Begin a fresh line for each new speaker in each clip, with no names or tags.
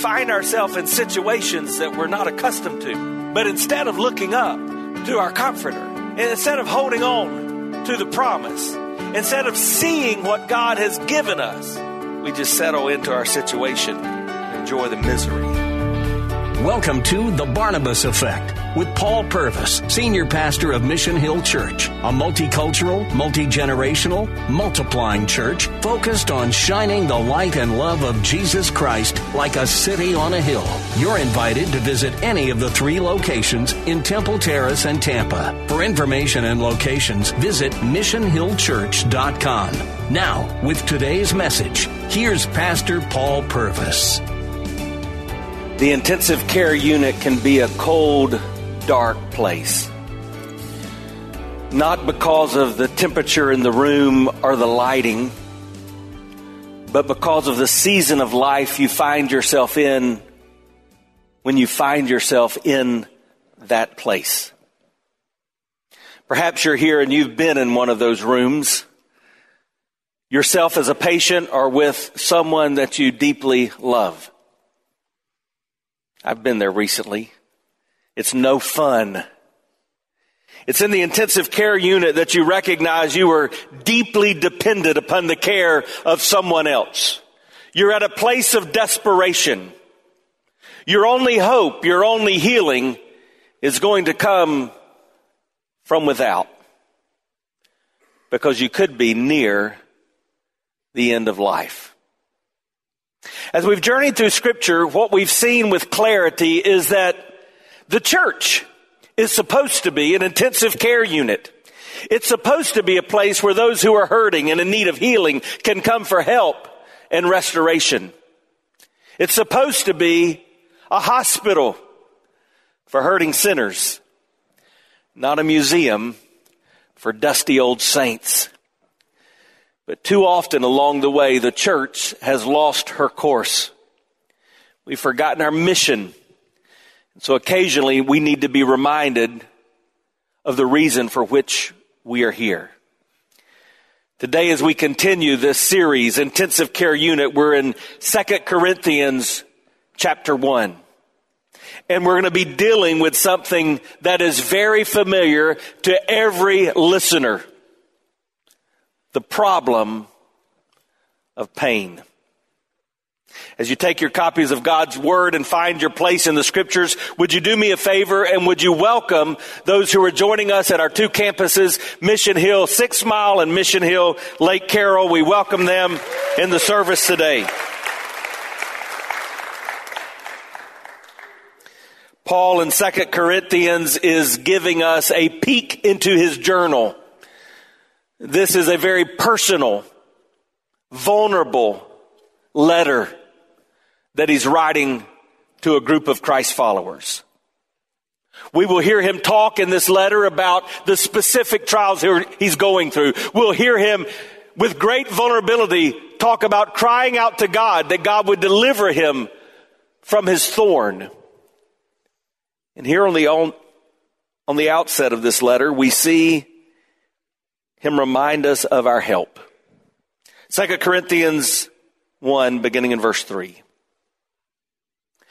Find ourselves in situations that we're not accustomed to. But instead of looking up to our comforter, and instead of holding on to the promise, instead of seeing what God has given us, we just settle into our situation and enjoy the misery.
Welcome to The Barnabas Effect with Paul Purvis, Senior Pastor of Mission Hill Church, a multicultural, multi generational, multiplying church focused on shining the light and love of Jesus Christ like a city on a hill. You're invited to visit any of the three locations in Temple Terrace and Tampa. For information and locations, visit missionhillchurch.com. Now, with today's message, here's Pastor Paul Purvis.
The intensive care unit can be a cold, dark place. Not because of the temperature in the room or the lighting, but because of the season of life you find yourself in when you find yourself in that place. Perhaps you're here and you've been in one of those rooms, yourself as a patient or with someone that you deeply love. I've been there recently. It's no fun. It's in the intensive care unit that you recognize you are deeply dependent upon the care of someone else. You're at a place of desperation. Your only hope, your only healing is going to come from without because you could be near the end of life. As we've journeyed through scripture, what we've seen with clarity is that the church is supposed to be an intensive care unit. It's supposed to be a place where those who are hurting and in need of healing can come for help and restoration. It's supposed to be a hospital for hurting sinners, not a museum for dusty old saints. But too often along the way, the church has lost her course. We've forgotten our mission. So occasionally we need to be reminded of the reason for which we are here. Today, as we continue this series, Intensive Care Unit, we're in 2 Corinthians chapter 1. And we're going to be dealing with something that is very familiar to every listener the problem of pain. As you take your copies of God's Word and find your place in the Scriptures, would you do me a favor and would you welcome those who are joining us at our two campuses, Mission Hill Six Mile and Mission Hill Lake Carroll? We welcome them in the service today. Paul in 2 Corinthians is giving us a peek into his journal. This is a very personal, vulnerable letter that he's writing to a group of Christ followers. We will hear him talk in this letter about the specific trials he's going through. We'll hear him with great vulnerability talk about crying out to God that God would deliver him from his thorn. And here on the, on, on the outset of this letter, we see him remind us of our help. 2 Corinthians 1, beginning in verse 3.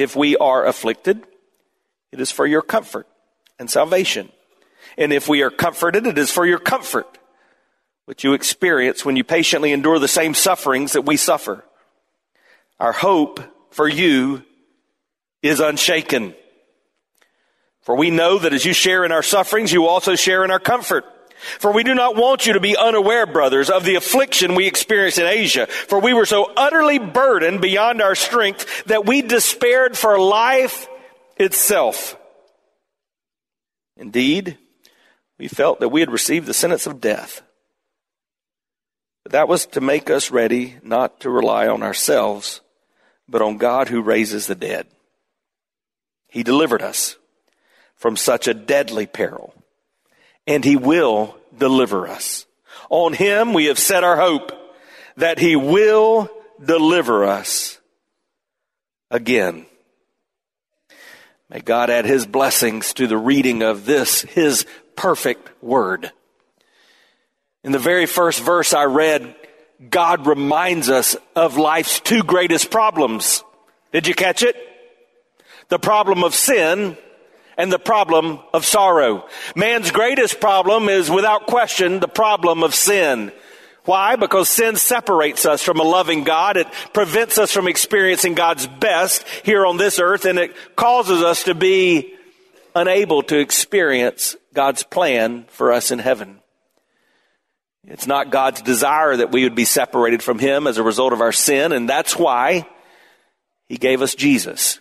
If we are afflicted, it is for your comfort and salvation. And if we are comforted, it is for your comfort, which you experience when you patiently endure the same sufferings that we suffer. Our hope for you is unshaken. For we know that as you share in our sufferings, you also share in our comfort. For we do not want you to be unaware, brothers, of the affliction we experienced in Asia. For we were so utterly burdened beyond our strength that we despaired for life itself. Indeed, we felt that we had received the sentence of death. But that was to make us ready not to rely on ourselves, but on God who raises the dead. He delivered us from such a deadly peril, and He will deliver us. On Him we have set our hope that He will deliver us again. May God add His blessings to the reading of this, His perfect Word. In the very first verse I read, God reminds us of life's two greatest problems. Did you catch it? The problem of sin and the problem of sorrow. Man's greatest problem is without question the problem of sin. Why? Because sin separates us from a loving God. It prevents us from experiencing God's best here on this earth and it causes us to be unable to experience God's plan for us in heaven. It's not God's desire that we would be separated from Him as a result of our sin, and that's why He gave us Jesus.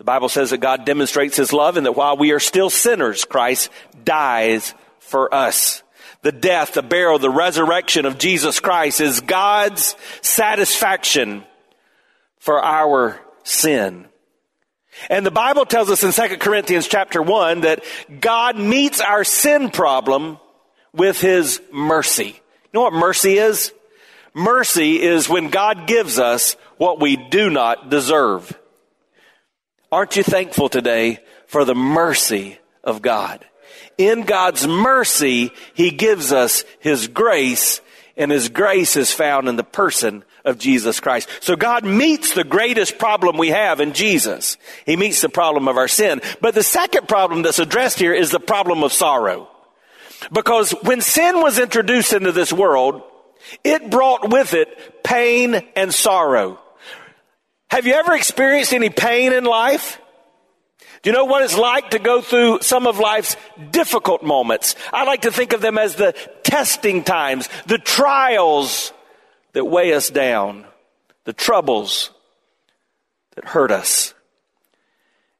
The Bible says that God demonstrates His love and that while we are still sinners, Christ dies for us. The death, the burial, the resurrection of Jesus Christ is God's satisfaction for our sin. And the Bible tells us in 2 Corinthians chapter 1 that God meets our sin problem with his mercy. You know what mercy is? Mercy is when God gives us what we do not deserve. Aren't you thankful today for the mercy of God? In God's mercy, He gives us His grace, and His grace is found in the person of Jesus Christ. So God meets the greatest problem we have in Jesus. He meets the problem of our sin. But the second problem that's addressed here is the problem of sorrow. Because when sin was introduced into this world, it brought with it pain and sorrow. Have you ever experienced any pain in life? Do you know what it's like to go through some of life's difficult moments? I like to think of them as the testing times, the trials that weigh us down, the troubles that hurt us.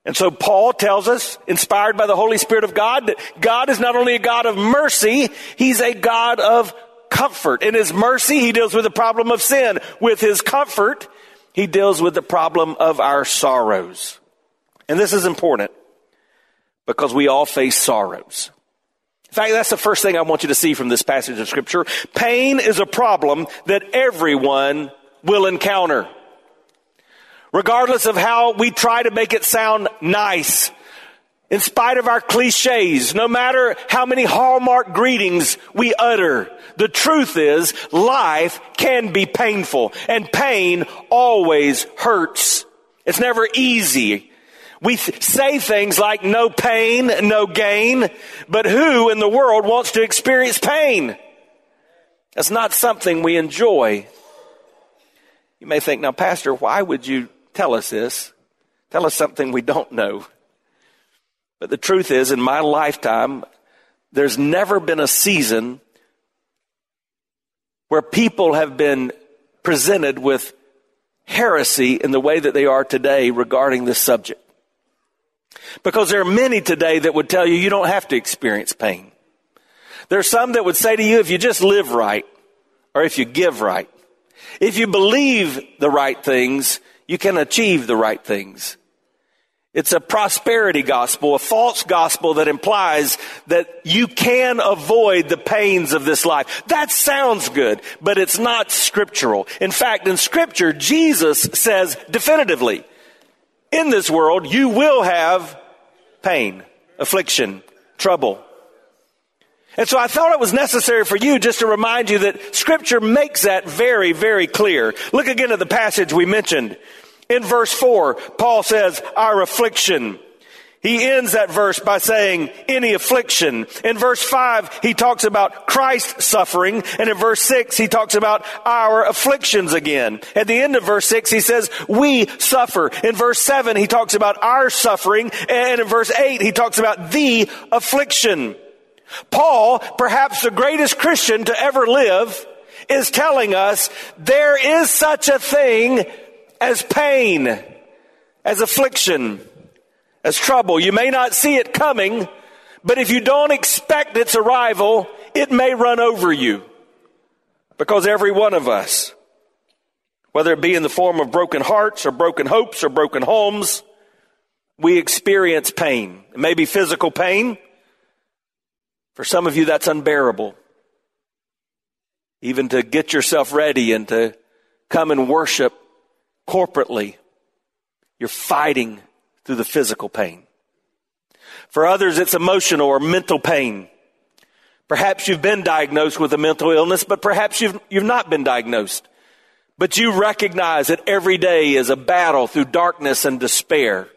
And so Paul tells us, inspired by the Holy Spirit of God, that God is not only a God of mercy, He's a God of comfort. In His mercy, He deals with the problem of sin. With His comfort, He deals with the problem of our sorrows. And this is important because we all face sorrows. In fact, that's the first thing I want you to see from this passage of scripture. Pain is a problem that everyone will encounter. Regardless of how we try to make it sound nice, in spite of our cliches, no matter how many hallmark greetings we utter, the truth is life can be painful and pain always hurts. It's never easy. We th- say things like no pain, no gain, but who in the world wants to experience pain? That's not something we enjoy. You may think, now, Pastor, why would you tell us this? Tell us something we don't know. But the truth is, in my lifetime, there's never been a season where people have been presented with heresy in the way that they are today regarding this subject. Because there are many today that would tell you you don't have to experience pain. There are some that would say to you if you just live right or if you give right, if you believe the right things, you can achieve the right things. It's a prosperity gospel, a false gospel that implies that you can avoid the pains of this life. That sounds good, but it's not scriptural. In fact, in scripture, Jesus says definitively, in this world, you will have pain, affliction, trouble. And so I thought it was necessary for you just to remind you that scripture makes that very, very clear. Look again at the passage we mentioned. In verse four, Paul says, our affliction. He ends that verse by saying, any affliction. In verse 5, he talks about Christ's suffering, and in verse 6, he talks about our afflictions again. At the end of verse 6, he says, we suffer. In verse 7, he talks about our suffering, and in verse 8, he talks about the affliction. Paul, perhaps the greatest Christian to ever live, is telling us there is such a thing as pain, as affliction as trouble. You may not see it coming, but if you don't expect its arrival, it may run over you. Because every one of us, whether it be in the form of broken hearts or broken hopes or broken homes, we experience pain. It may be physical pain. For some of you, that's unbearable. Even to get yourself ready and to come and worship corporately, you're fighting through the physical pain. For others, it's emotional or mental pain. Perhaps you've been diagnosed with a mental illness, but perhaps you've, you've not been diagnosed. But you recognize that every day is a battle through darkness and despair.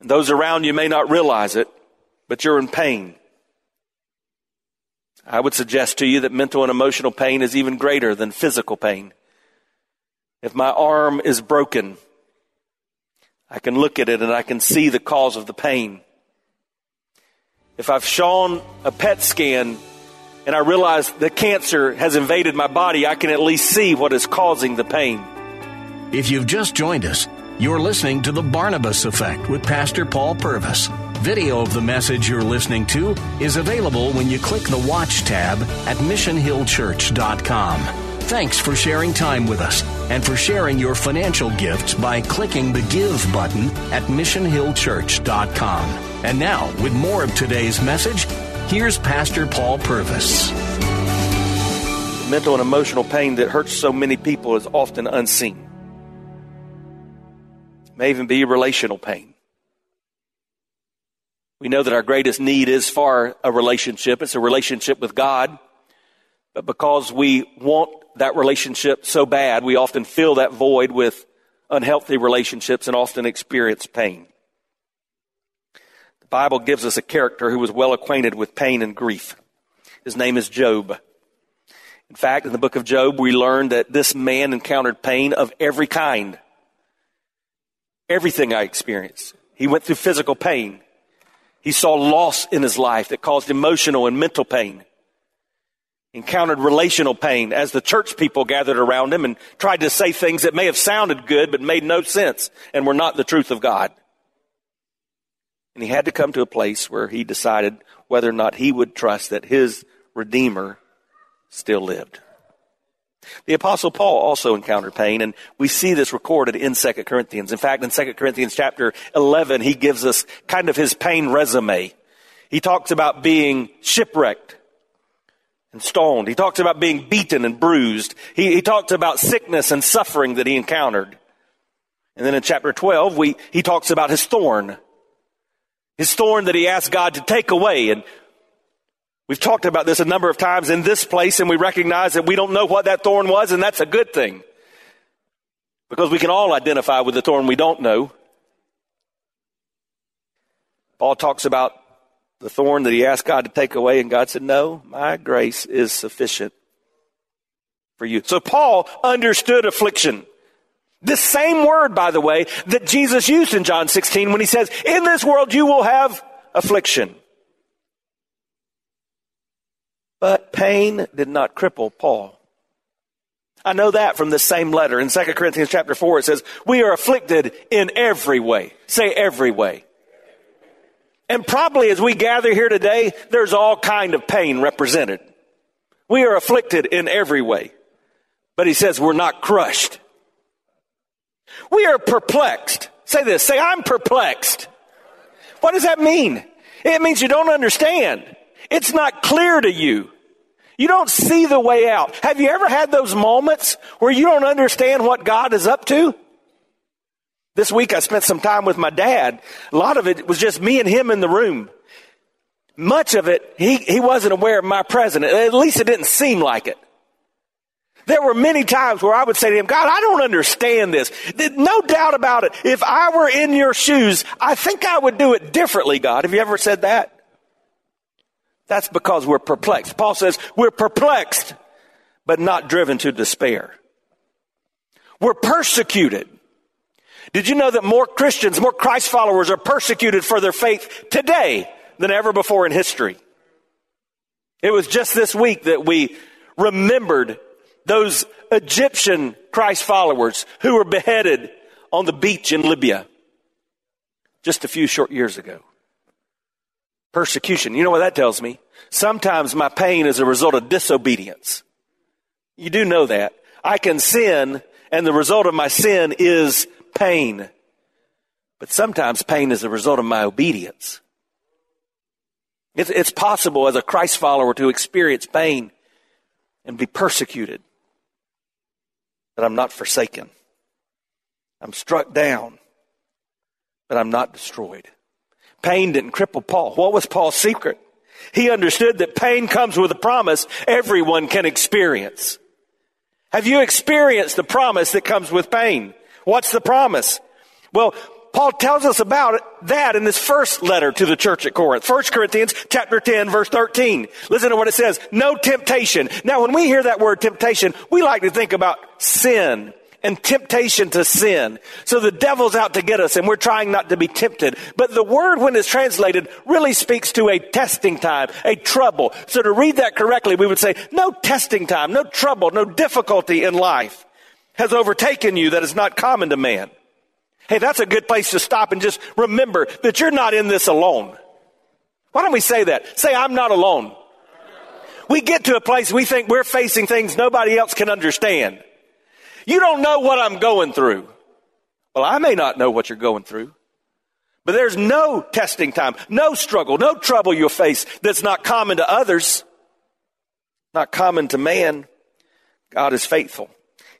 And those around you may not realize it, but you're in pain. I would suggest to you that mental and emotional pain is even greater than physical pain. If my arm is broken, I can look at it and I can see the cause of the pain. If I've shown a PET scan and I realize that cancer has invaded my body, I can at least see what is causing the pain.
If you've just joined us, you're listening to The Barnabas Effect with Pastor Paul Purvis. Video of the message you're listening to is available when you click the Watch tab at missionhillchurch.com. Thanks for sharing time with us and for sharing your financial gifts by clicking the Give button at missionhillchurch.com. And now, with more of today's message, here's Pastor Paul Purvis.
Mental and emotional pain that hurts so many people is often unseen. It may even be relational pain. We know that our greatest need is for a relationship. It's a relationship with God. But because we want that relationship so bad, we often fill that void with unhealthy relationships and often experience pain. The Bible gives us a character who was well acquainted with pain and grief. His name is Job. In fact, in the book of Job, we learn that this man encountered pain of every kind. Everything I experienced. He went through physical pain. He saw loss in his life that caused emotional and mental pain encountered relational pain as the church people gathered around him and tried to say things that may have sounded good but made no sense and were not the truth of God. And he had to come to a place where he decided whether or not he would trust that his Redeemer still lived. The apostle Paul also encountered pain and we see this recorded in 2 Corinthians. In fact, in 2 Corinthians chapter 11, he gives us kind of his pain resume. He talks about being shipwrecked, and stoned. He talks about being beaten and bruised. He, he talks about sickness and suffering that he encountered. And then in chapter 12, we, he talks about his thorn. His thorn that he asked God to take away. And we've talked about this a number of times in this place, and we recognize that we don't know what that thorn was, and that's a good thing. Because we can all identify with the thorn we don't know. Paul talks about the thorn that he asked God to take away, and God said, No, my grace is sufficient for you. So Paul understood affliction. This same word, by the way, that Jesus used in John 16 when he says, In this world you will have affliction. But pain did not cripple Paul. I know that from the same letter. In 2 Corinthians chapter 4, it says, We are afflicted in every way. Say every way. And probably as we gather here today, there's all kind of pain represented. We are afflicted in every way. But he says we're not crushed. We are perplexed. Say this. Say, I'm perplexed. What does that mean? It means you don't understand. It's not clear to you. You don't see the way out. Have you ever had those moments where you don't understand what God is up to? This week I spent some time with my dad. A lot of it was just me and him in the room. Much of it, he, he wasn't aware of my presence. At least it didn't seem like it. There were many times where I would say to him, God, I don't understand this. No doubt about it. If I were in your shoes, I think I would do it differently, God. Have you ever said that? That's because we're perplexed. Paul says we're perplexed, but not driven to despair. We're persecuted. Did you know that more Christians, more Christ followers are persecuted for their faith today than ever before in history? It was just this week that we remembered those Egyptian Christ followers who were beheaded on the beach in Libya just a few short years ago. Persecution. You know what that tells me? Sometimes my pain is a result of disobedience. You do know that. I can sin, and the result of my sin is pain. But sometimes pain is a result of my obedience. It's, it's possible as a Christ follower to experience pain and be persecuted, but I'm not forsaken. I'm struck down, but I'm not destroyed. Pain didn't cripple Paul. What was Paul's secret? He understood that pain comes with a promise everyone can experience. Have you experienced the promise that comes with pain? What's the promise? Well, Paul tells us about that in this first letter to the church at Corinth. 1 Corinthians chapter 10 verse 13. Listen to what it says. No temptation. Now when we hear that word temptation, we like to think about sin and temptation to sin. So the devil's out to get us and we're trying not to be tempted. But the word when it's translated really speaks to a testing time, a trouble. So to read that correctly, we would say no testing time, no trouble, no difficulty in life has overtaken you that is not common to man. Hey, that's a good place to stop and just remember that you're not in this alone. Why don't we say that? Say, I'm not alone. We get to a place we think we're facing things nobody else can understand. You don't know what I'm going through. Well, I may not know what you're going through, but there's no testing time, no struggle, no trouble you'll face that's not common to others, not common to man. God is faithful.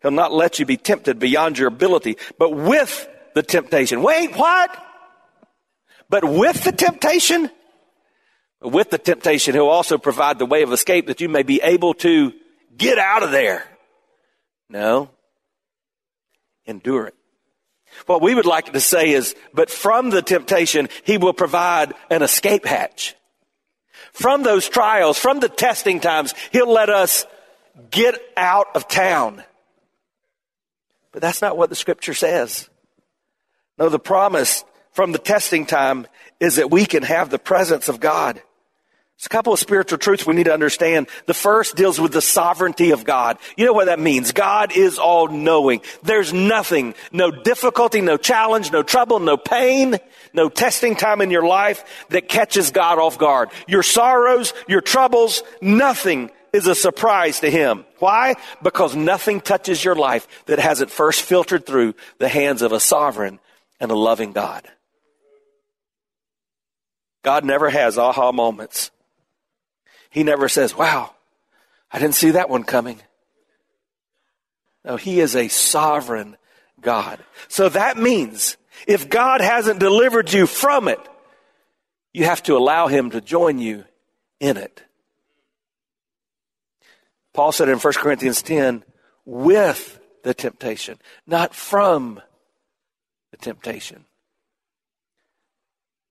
He'll not let you be tempted beyond your ability, but with the temptation. Wait, what? But with the temptation, with the temptation, he'll also provide the way of escape that you may be able to get out of there. No. Endure it. What we would like to say is, but from the temptation, he will provide an escape hatch. From those trials, from the testing times, he'll let us get out of town. But that's not what the scripture says. No, the promise from the testing time is that we can have the presence of God. There's a couple of spiritual truths we need to understand. The first deals with the sovereignty of God. You know what that means? God is all knowing. There's nothing, no difficulty, no challenge, no trouble, no pain, no testing time in your life that catches God off guard. Your sorrows, your troubles, nothing is a surprise to Him. Why? Because nothing touches your life that hasn't first filtered through the hands of a sovereign and a loving God. God never has aha moments. He never says, wow, I didn't see that one coming. No, He is a sovereign God. So that means if God hasn't delivered you from it, you have to allow Him to join you in it. Paul said in 1 Corinthians 10, with the temptation, not from the temptation.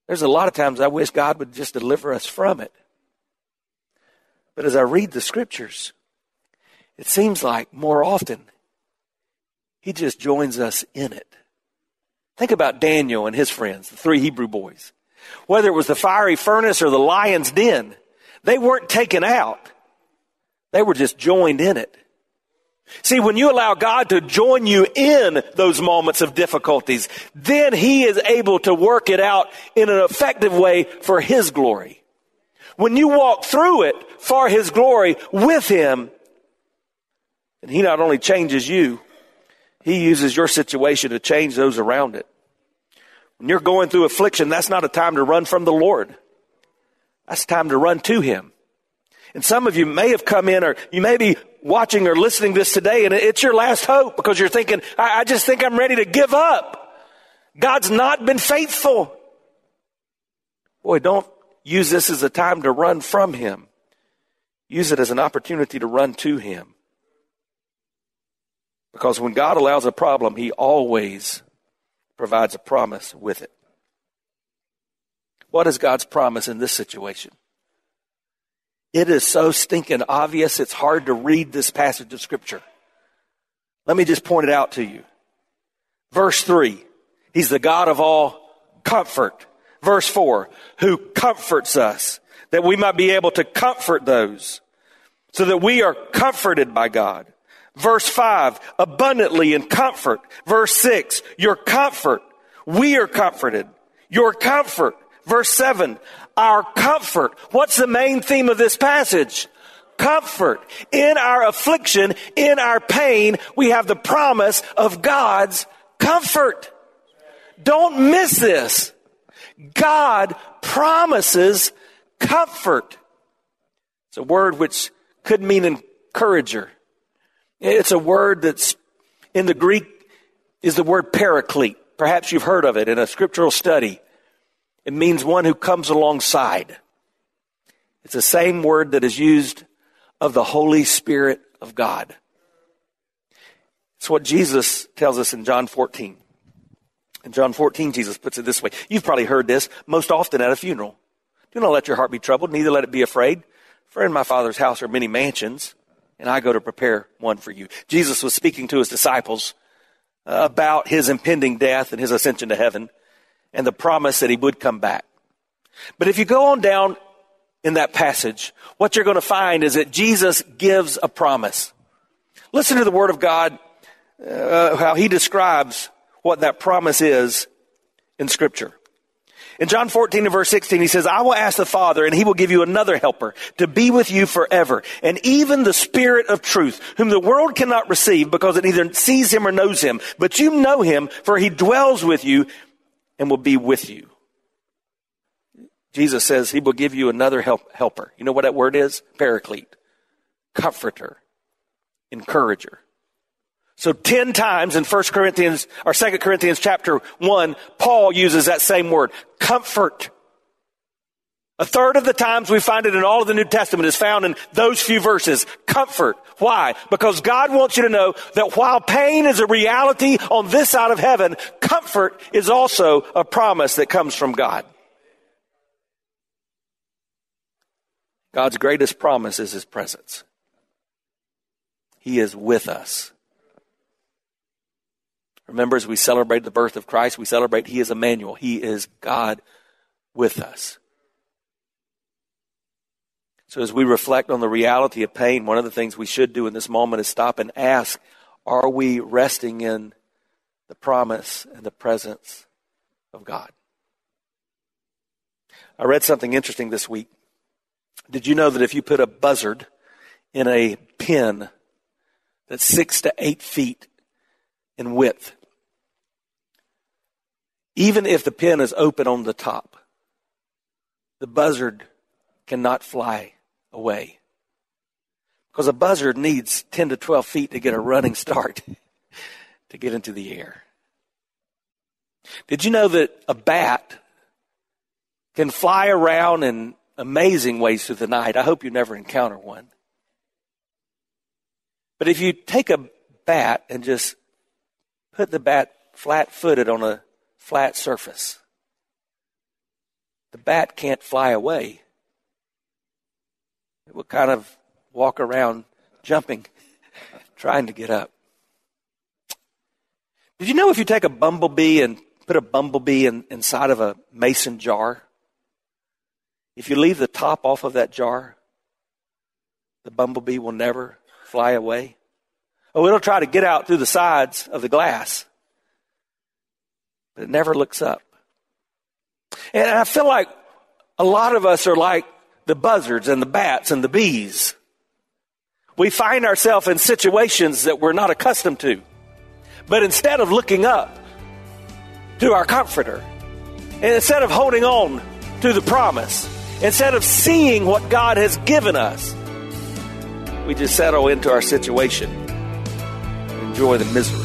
There's a lot of times I wish God would just deliver us from it. But as I read the scriptures, it seems like more often He just joins us in it. Think about Daniel and his friends, the three Hebrew boys. Whether it was the fiery furnace or the lion's den, they weren't taken out. They were just joined in it. See, when you allow God to join you in those moments of difficulties, then He is able to work it out in an effective way for His glory. When you walk through it for His glory with Him, and He not only changes you, He uses your situation to change those around it. When you're going through affliction, that's not a time to run from the Lord. That's time to run to Him. And some of you may have come in or you may be watching or listening this today and it's your last hope because you're thinking, I, I just think I'm ready to give up. God's not been faithful. Boy, don't use this as a time to run from Him. Use it as an opportunity to run to Him. Because when God allows a problem, He always provides a promise with it. What is God's promise in this situation? It is so stinking obvious, it's hard to read this passage of Scripture. Let me just point it out to you. Verse 3, He's the God of all comfort. Verse 4, who comforts us, that we might be able to comfort those, so that we are comforted by God. Verse 5, abundantly in comfort. Verse 6, your comfort. We are comforted. Your comfort. Verse 7, our comfort. What's the main theme of this passage? Comfort. In our affliction, in our pain, we have the promise of God's comfort. Don't miss this. God promises comfort. It's a word which could mean encourager. It's a word that's in the Greek is the word paraclete. Perhaps you've heard of it in a scriptural study. It means one who comes alongside. It's the same word that is used of the Holy Spirit of God. It's what Jesus tells us in John 14. In John 14, Jesus puts it this way. You've probably heard this most often at a funeral. Do not let your heart be troubled, neither let it be afraid. For in my Father's house are many mansions and I go to prepare one for you. Jesus was speaking to his disciples about his impending death and his ascension to heaven and the promise that he would come back. But if you go on down in that passage, what you're going to find is that Jesus gives a promise. Listen to the word of God, uh, how he describes what that promise is in scripture. In John 14 and verse 16, he says, I will ask the Father and he will give you another helper to be with you forever. And even the Spirit of truth, whom the world cannot receive because it neither sees him or knows him. But you know him for he dwells with you and will be with you. Jesus says he will give you another help, helper. You know what that word is? Paraclete. Comforter. Encourager. So 10 times in 1 Corinthians or 2 Corinthians chapter 1, Paul uses that same word, comfort. A third of the times we find it in all of the New Testament is found in those few verses. Comfort. Why? Because God wants you to know that while pain is a reality on this side of heaven, comfort is also a promise that comes from God. God's greatest promise is His presence. He is with us. Remember, as we celebrate the birth of Christ, we celebrate He is Emmanuel. He is God with us. So, as we reflect on the reality of pain, one of the things we should do in this moment is stop and ask Are we resting in the promise and the presence of God? I read something interesting this week. Did you know that if you put a buzzard in a pen that's six to eight feet in width. Even if the pin is open on the top, the buzzard cannot fly away. Because a buzzard needs 10 to 12 feet to get a running start to get into the air. Did you know that a bat can fly around in amazing ways through the night? I hope you never encounter one. But if you take a bat and just put the bat flat footed on a flat surface. The bat can't fly away. It will kind of walk around jumping, trying to get up. Did you know if you take a bumblebee and put a bumblebee in, inside of a mason jar, if you leave the top off of that jar, the bumblebee will never fly away? Oh, it'll try to get out through the sides of the glass, but it never looks up. And I feel like a lot of us are like the buzzards and the bats and the bees. We find ourselves in situations that we're not accustomed to. But instead of looking up to our comforter, and instead of holding on to the promise, instead of seeing what God has given us, we just settle into our situation and enjoy the misery.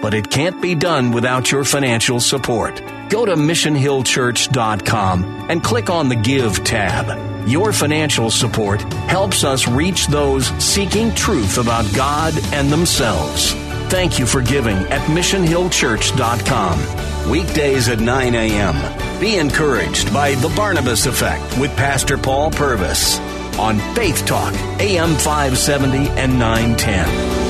but it can't be done without your financial support. Go to missionhillchurch.com and click on the Give tab. Your financial support helps us reach those seeking truth about God and themselves. Thank you for giving at missionhillchurch.com. Weekdays at 9 a.m. Be encouraged by The Barnabas Effect with Pastor Paul Purvis on Faith Talk, AM 570 and 910.